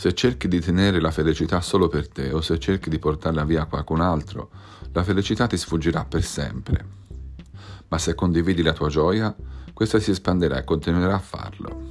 Se cerchi di tenere la felicità solo per te o se cerchi di portarla via a qualcun altro, la felicità ti sfuggirà per sempre. Ma se condividi la tua gioia, questa si espanderà e continuerà a farlo.